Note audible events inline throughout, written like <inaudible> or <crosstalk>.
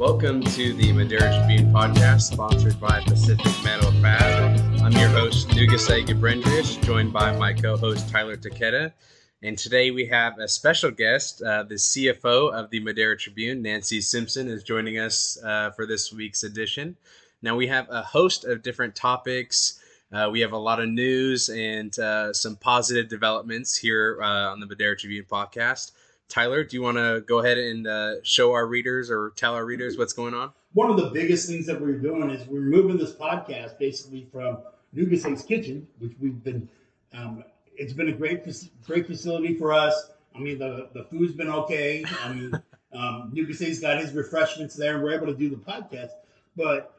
Welcome to the Madera Tribune podcast, sponsored by Pacific Metal Fab. I'm your host, Nugesse Ghebrendrias, joined by my co-host Tyler Takeda. And today we have a special guest, uh, the CFO of the Madera Tribune, Nancy Simpson, is joining us uh, for this week's edition. Now we have a host of different topics. Uh, we have a lot of news and uh, some positive developments here uh, on the Madera Tribune podcast. Tyler, do you want to go ahead and uh, show our readers or tell our readers what's going on? One of the biggest things that we're doing is we're moving this podcast basically from Nugesse's Kitchen, which we've been, um, it's been a great, great facility for us. I mean, the, the food's been okay. I mean, um, Nugesse's got his refreshments there, and we're able to do the podcast. But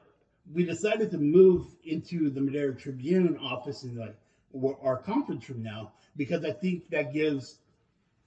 we decided to move into the Madera Tribune office in like our conference room now because I think that gives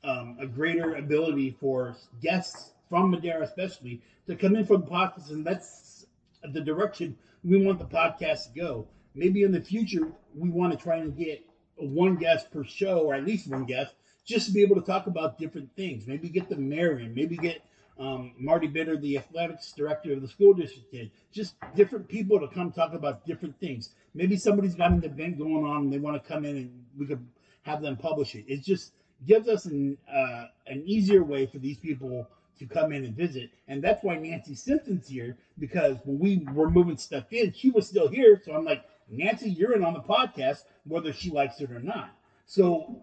um, a greater ability for guests from Madera, especially, to come in from the podcast, and that's the direction we want the podcast to go. Maybe in the future, we want to try and get one guest per show, or at least one guest, just to be able to talk about different things. Maybe get the mayor in, maybe get um, Marty Bitter, the athletics director of the school district. Just different people to come talk about different things. Maybe somebody's got an event going on and they want to come in and we could have them publish it. It's just gives us an uh, an easier way for these people to come in and visit. And that's why Nancy Simpson's here because when we were moving stuff in, she was still here. So I'm like, Nancy, you're in on the podcast, whether she likes it or not. So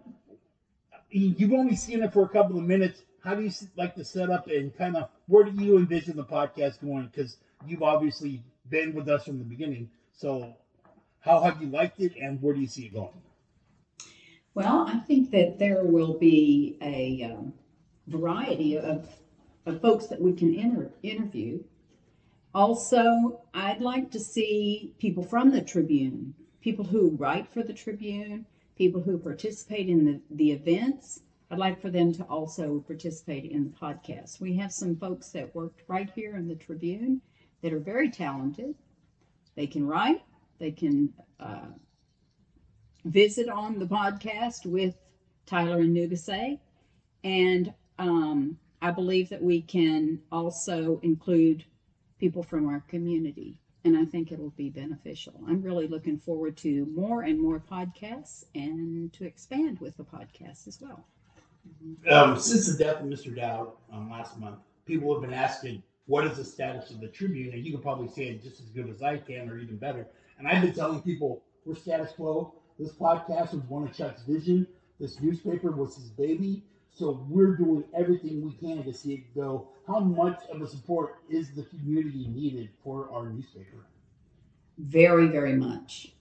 you've only seen it for a couple of minutes. How do you like to set up and kind of where do you envision the podcast going? Because you've obviously been with us from the beginning. So how have you liked it and where do you see it going? Well, I think that there will be a um, variety of, of folks that we can inter- interview. Also, I'd like to see people from the Tribune, people who write for the Tribune, people who participate in the, the events. I'd like for them to also participate in the podcast. We have some folks that worked right here in the Tribune that are very talented. They can write, they can uh, visit on the podcast with Tyler and Nugesse. And um, I believe that we can also include people from our community. And I think it'll be beneficial. I'm really looking forward to more and more podcasts and to expand with the podcast as well. Um, since the death of Mr. Dowd um, last month, people have been asking, what is the status of the Tribune? And you can probably say it just as good as I can, or even better. And I've been telling people, we're status quo. This podcast was one of Chuck's vision. This newspaper was his baby. So we're doing everything we can to see it go. How much of a support is the community needed for our newspaper? Very, very much.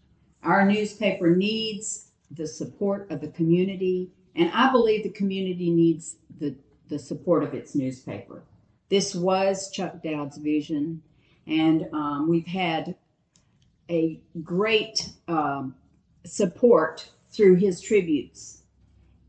Our newspaper needs the support of the community, and I believe the community needs the, the support of its newspaper. This was Chuck Dowd's vision, and um, we've had a great um, support through his tributes.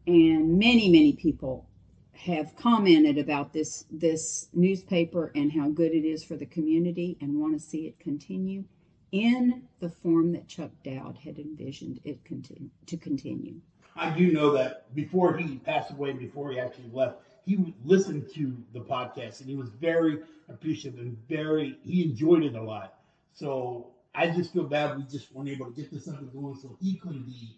And many, many people have commented about this this newspaper and how good it is for the community and want to see it continue in the form that Chuck Dowd had envisioned it continue, to continue. I do know that before he passed away, before he actually left, he listened to the podcast and he was very appreciative and very he enjoyed it a lot. So I just feel bad we just weren't able to get this up and going so he couldn't be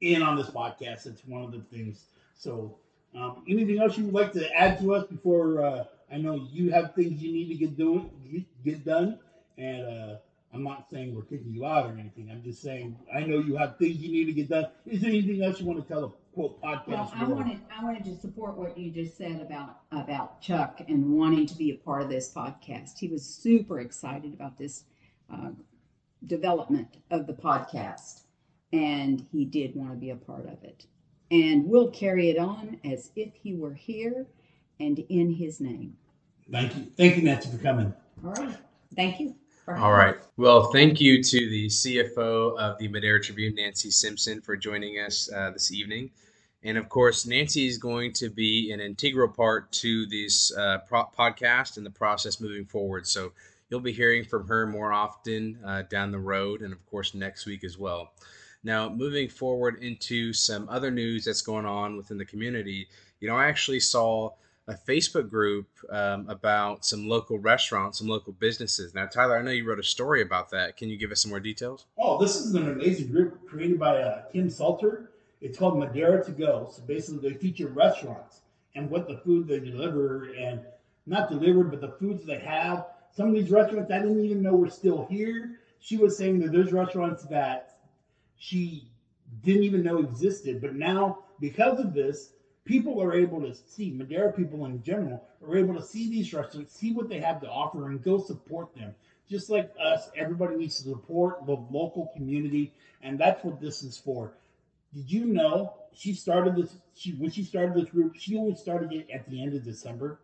in on this podcast. That's one of the things. So, um, anything else you would like to add to us before? Uh, I know you have things you need to get doing, get, done, and uh, I'm not saying we're kicking you out or anything. I'm just saying I know you have things you need to get done. Is there anything else you want to tell the quote podcast? Well, I wanted I wanted to support what you just said about about Chuck and wanting to be a part of this podcast. He was super excited about this uh, development of the podcast, and he did want to be a part of it. And we'll carry it on as if he were here and in his name. Thank you. Thank you, Nancy, for coming. All right. Thank you. All right. Well, thank you to the CFO of the Madera Tribune, Nancy Simpson, for joining us uh, this evening. And of course, Nancy is going to be an integral part to this uh, pro- podcast and the process moving forward. So You'll be hearing from her more often uh, down the road, and of course, next week as well. Now, moving forward into some other news that's going on within the community, you know, I actually saw a Facebook group um, about some local restaurants, some local businesses. Now, Tyler, I know you wrote a story about that. Can you give us some more details? Oh, this is an amazing group created by uh, Kim Salter. It's called Madera to Go. So basically, they feature restaurants and what the food they deliver and not delivered, but the foods they have. Some of these restaurants I didn't even know were still here. She was saying that there's restaurants that she didn't even know existed, but now because of this, people are able to see Madera people in general are able to see these restaurants, see what they have to offer, and go support them. Just like us, everybody needs to support the local community, and that's what this is for. Did you know she started this? She when she started this group, she only started it at the end of December,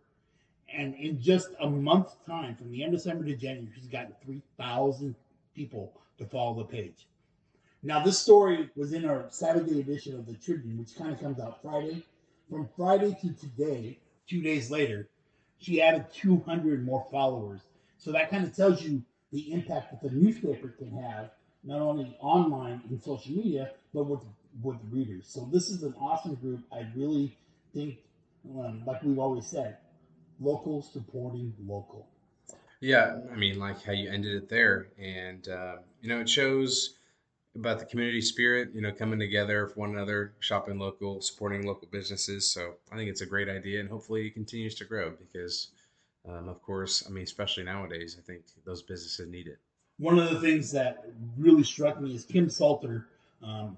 and in just a month's time, from the end of December to January, she's gotten three thousand people to follow the page. Now, this story was in our Saturday edition of the Tribune, which kind of comes out Friday. From Friday to today, two days later, she added 200 more followers. So that kind of tells you the impact that the newspaper can have, not only online and social media, but with with readers. So this is an awesome group. I really think, um, like we've always said, local supporting local. Yeah, I mean, like how you ended it there, and uh, you know, it shows about the community spirit, you know, coming together for one another, shopping local, supporting local businesses. So I think it's a great idea, and hopefully it continues to grow because, um, of course, I mean, especially nowadays, I think those businesses need it. One of the things that really struck me is Kim Salter. Um,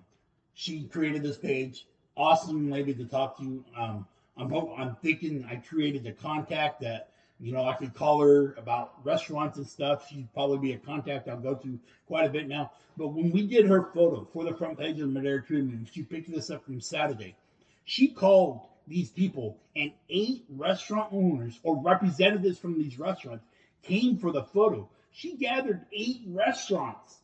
she created this page. Awesome lady to talk to. Um, I'm I'm thinking I created a contact that you know I could call her about restaurants and stuff. She'd probably be a contact I'll go to quite a bit now. But when we did her photo for the front page of the Madera Tribune, she picked this up from Saturday. She called these people, and eight restaurant owners or representatives from these restaurants came for the photo. She gathered eight restaurants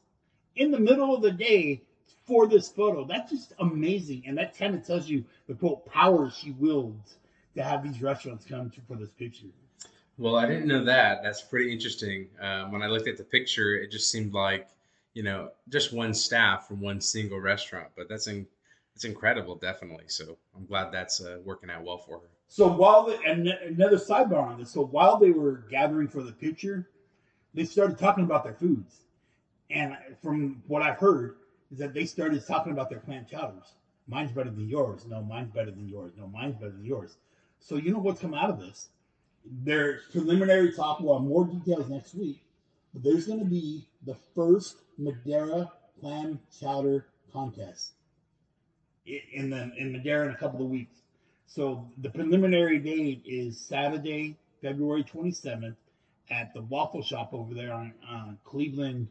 in the middle of the day for this photo. That's just amazing, and that kind of tells you the quote power she wields to have these restaurants come to, for this picture. Well, I didn't know that. That's pretty interesting. Um, when I looked at the picture, it just seemed like you know just one staff from one single restaurant, but that's in, it's incredible, definitely. So I'm glad that's uh, working out well for her. So while the, and another sidebar on this, so while they were gathering for the picture, they started talking about their foods, and from what I've heard, is that they started talking about their clam chowders. Mine's better than yours. No, mine's better than yours. No, mine's better than yours. So you know what's come out of this? There's preliminary talk. We'll more details next week. But there's going to be the first Madera clam chowder contest in the in Madera in a couple of weeks. So the preliminary date is Saturday, February 27th, at the Waffle Shop over there on, on Cleveland,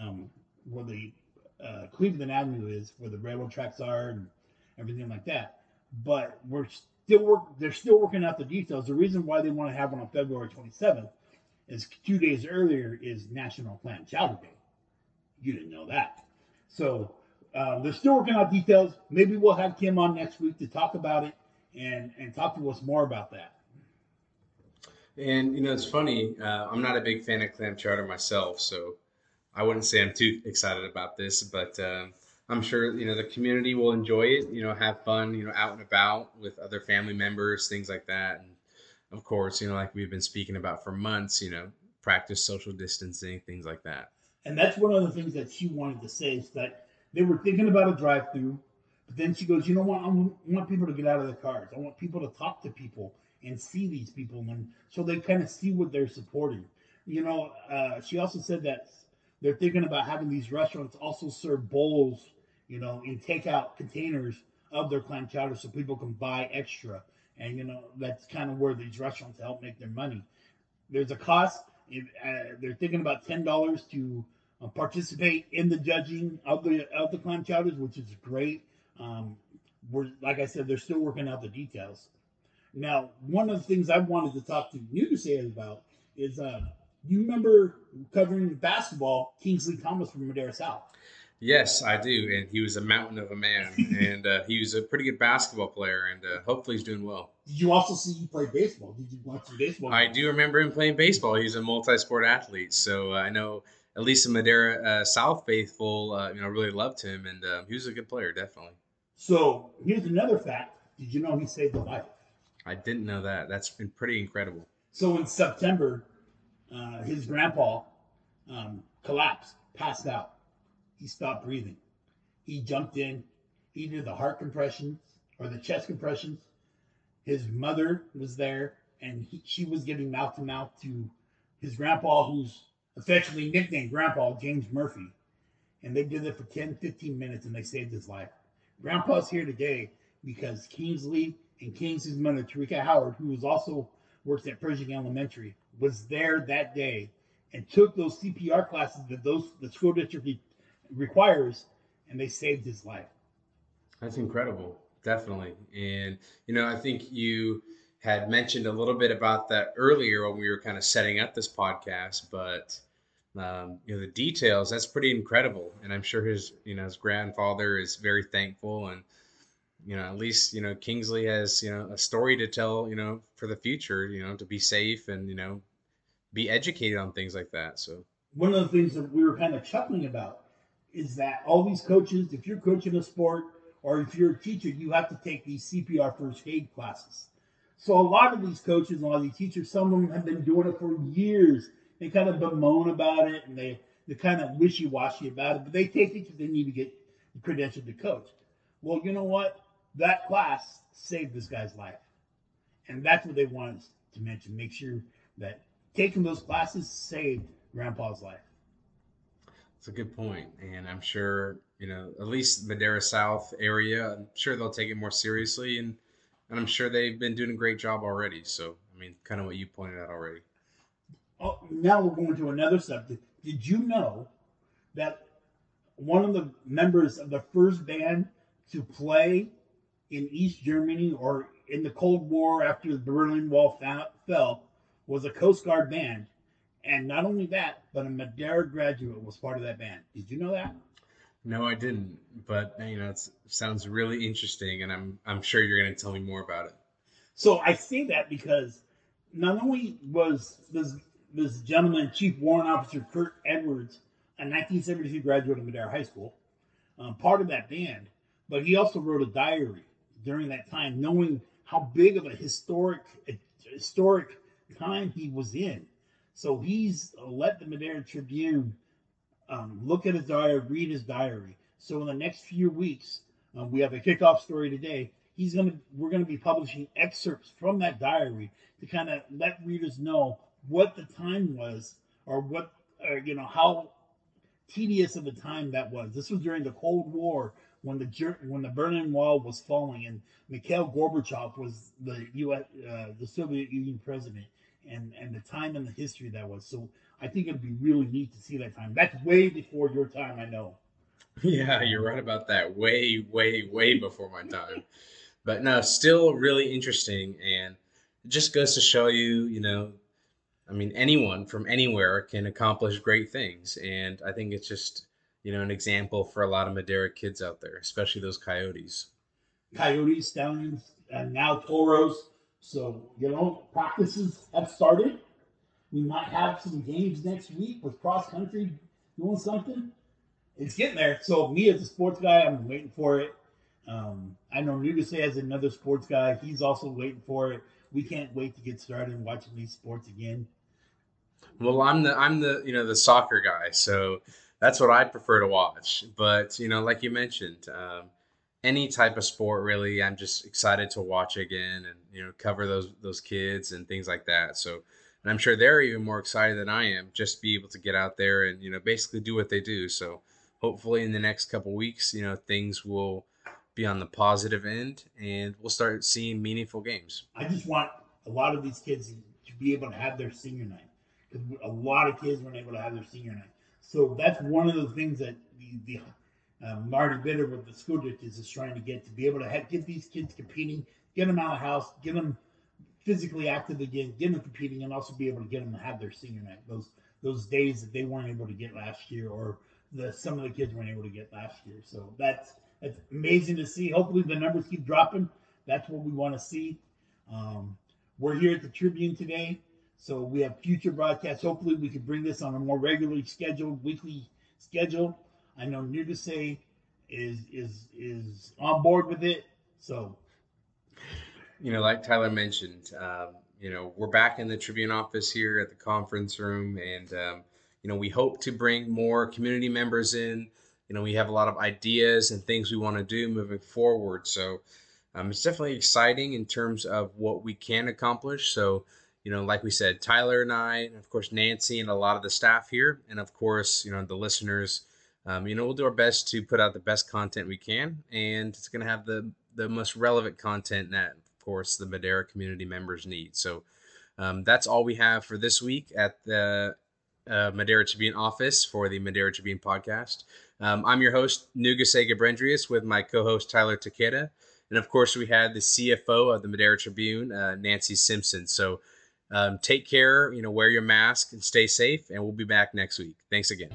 um, where the uh, Cleveland Avenue is, where the railroad tracks are and everything like that. But we're still work. They're still working out the details. The reason why they want to have one on February 27th is two days earlier is National Clam Chowder Day. You didn't know that. So uh, they're still working out details. Maybe we'll have Kim on next week to talk about it and and talk to us more about that. And you know, it's funny. Uh, I'm not a big fan of clam chowder myself, so I wouldn't say I'm too excited about this. But uh, I'm sure you know the community will enjoy it. You know, have fun. You know, out and about with other family members, things like that. And of course, you know, like we've been speaking about for months. You know, practice social distancing, things like that. And that's one of the things that she wanted to say is that they were thinking about a drive-through, but then she goes, you know what? I want people to get out of their cars. I want people to talk to people and see these people, and so they kind of see what they're supporting. You know, uh, she also said that they're thinking about having these restaurants also serve bowls, you know, in takeout containers of their clam chowder so people can buy extra. And, you know, that's kind of where these restaurants help make their money. There's a cost. If, uh, they're thinking about $10 to uh, participate in the judging of the of the clam chowders, which is great. Um, we're like I said, they're still working out the details. Now, one of the things I wanted to talk to you to say about is uh, you remember covering basketball, Kingsley Thomas from Madera South. Yes, I do, and he was a mountain of a man, <laughs> and uh, he was a pretty good basketball player, and uh, hopefully he's doing well. Did you also see he play baseball? Did you watch some baseball? I do remember him playing baseball. He's a multi-sport athlete, so uh, I know at least the Madera uh, South faithful, uh, you know, really loved him, and um, he was a good player, definitely. So here's another fact: Did you know he saved a life? I didn't know that. That's been pretty incredible. So in September, uh, his grandpa um, collapsed, passed out. He stopped breathing. He jumped in. He did the heart compressions or the chest compressions. His mother was there, and he, she was giving mouth to mouth to his grandpa, who's affectionately nicknamed Grandpa James Murphy. And they did it for 10, 15 minutes, and they saved his life. Grandpa's here today because Kingsley and Kingsley's mother, Tarika Howard, who was also works at Pershing Elementary, was there that day and took those CPR classes that those the school district re- requires, and they saved his life. That's incredible, definitely. And you know, I think you had mentioned a little bit about that earlier when we were kind of setting up this podcast, but um, you know the details that's pretty incredible, and I'm sure his you know his grandfather is very thankful and you know, at least, you know, Kingsley has, you know, a story to tell, you know, for the future, you know, to be safe and, you know, be educated on things like that. So one of the things that we were kind of chuckling about is that all these coaches, if you're coaching a sport or if you're a teacher, you have to take these CPR first aid classes. So a lot of these coaches, a lot of these teachers, some of them have been doing it for years. They kind of bemoan about it and they, they're kind of wishy-washy about it, but they take it because they need to get credentialed to coach. Well, you know what? That class saved this guy's life. And that's what they wanted to mention. Make sure that taking those classes saved grandpa's life. That's a good point. And I'm sure, you know, at least Madera South area, I'm sure they'll take it more seriously. And, and I'm sure they've been doing a great job already. So, I mean, kind of what you pointed out already. Oh, now we're going to another subject. Did you know that one of the members of the first band to play in East Germany or in the Cold War after the Berlin Wall fell was a Coast Guard band. And not only that, but a Madera graduate was part of that band. Did you know that? No, I didn't. But you know, it sounds really interesting, and I'm I'm sure you're going to tell me more about it. So I say that because not only was this this gentleman, Chief Warrant Officer Kurt Edwards, a 1972 graduate of Madera High School, um, part of that band, but he also wrote a diary during that time, knowing how big of a historic historic time he was in. So he's let the Madera Tribune um, look at his diary, read his diary. So in the next few weeks, um, we have a kickoff story today. He's gonna we're gonna be publishing excerpts from that diary to kind of let readers know what the time was or what uh, you know how tedious of a time that was. This was during the Cold War when the when the Berlin Wall was falling and Mikhail Gorbachev was the U.S. Uh, the Soviet Union president, and and the time and the history that was. So I think it'd be really neat to see that time. That's way before your time, I know. <laughs> Yeah, you're right about that. Way, way, way before my time. but no, still really interesting, and it just goes to show you, you know, I mean, anyone from anywhere can accomplish great things, and I think it's just you know, an example for a lot of Madera kids out there, especially those coyotes. Coyotes, stallions, and now toros. So, you know, practices have started. We might have some games next week with cross country doing something. It's getting there. So, me as a sports guy, I'm waiting for it. Um, I know Nugesse as another sports guy. He's also waiting for it. We can't wait to get started and watching these sports again. Well, I'm the I'm the you know the soccer guy, so that's what I prefer to watch. But you know, like you mentioned, um, any type of sport really, I'm just excited to watch again and you know cover those those kids and things like that. So, and I'm sure they're even more excited than I am just be able to get out there and you know basically do what they do. So, hopefully in the next couple weeks, you know things will be on the positive end and we'll start seeing meaningful games. I just want a lot of these kids to be able to have their senior night because a lot of kids weren't able to have their senior night. So that's one of the things that the, the um, Marty Bitter with the school district is trying to get to be able to have, get these kids competing, get them out of house, get them physically active again, get them competing, and also be able to get them to have their senior night. Those those days that they weren't able to get last year, or the some of the kids weren't able to get last year. So that's that's amazing to see. Hopefully the numbers keep dropping. That's what we want to see. Um, we're here at the Tribune today. So we have future broadcasts. Hopefully, we can bring this on a more regularly scheduled weekly schedule. I know Nugesse is is is on board with it. So you know, like Tyler mentioned, um, you know, we're back in the Tribune office here at the conference room, and um, you know, we hope to bring more community members in. You know, we have a lot of ideas and things we want to do moving forward. So um, it's definitely exciting in terms of what we can accomplish. So, you know, like we said, Tyler and I, and of course Nancy and a lot of the staff here, and of course, you know, the listeners. Um, you know, we'll do our best to put out the best content we can, and it's going to have the the most relevant content that, of course, the Madera community members need. So um, that's all we have for this week at the uh, Madera Tribune office for the Madera Tribune podcast. Um, I'm your host, Nugesse Ghebrendrias, with my co-host Tyler Takeda. And of course, we had the CFO of the Madera Tribune, uh, Nancy Simpson. So um, take care, you know, wear your mask and stay safe, and we'll be back next week. Thanks again.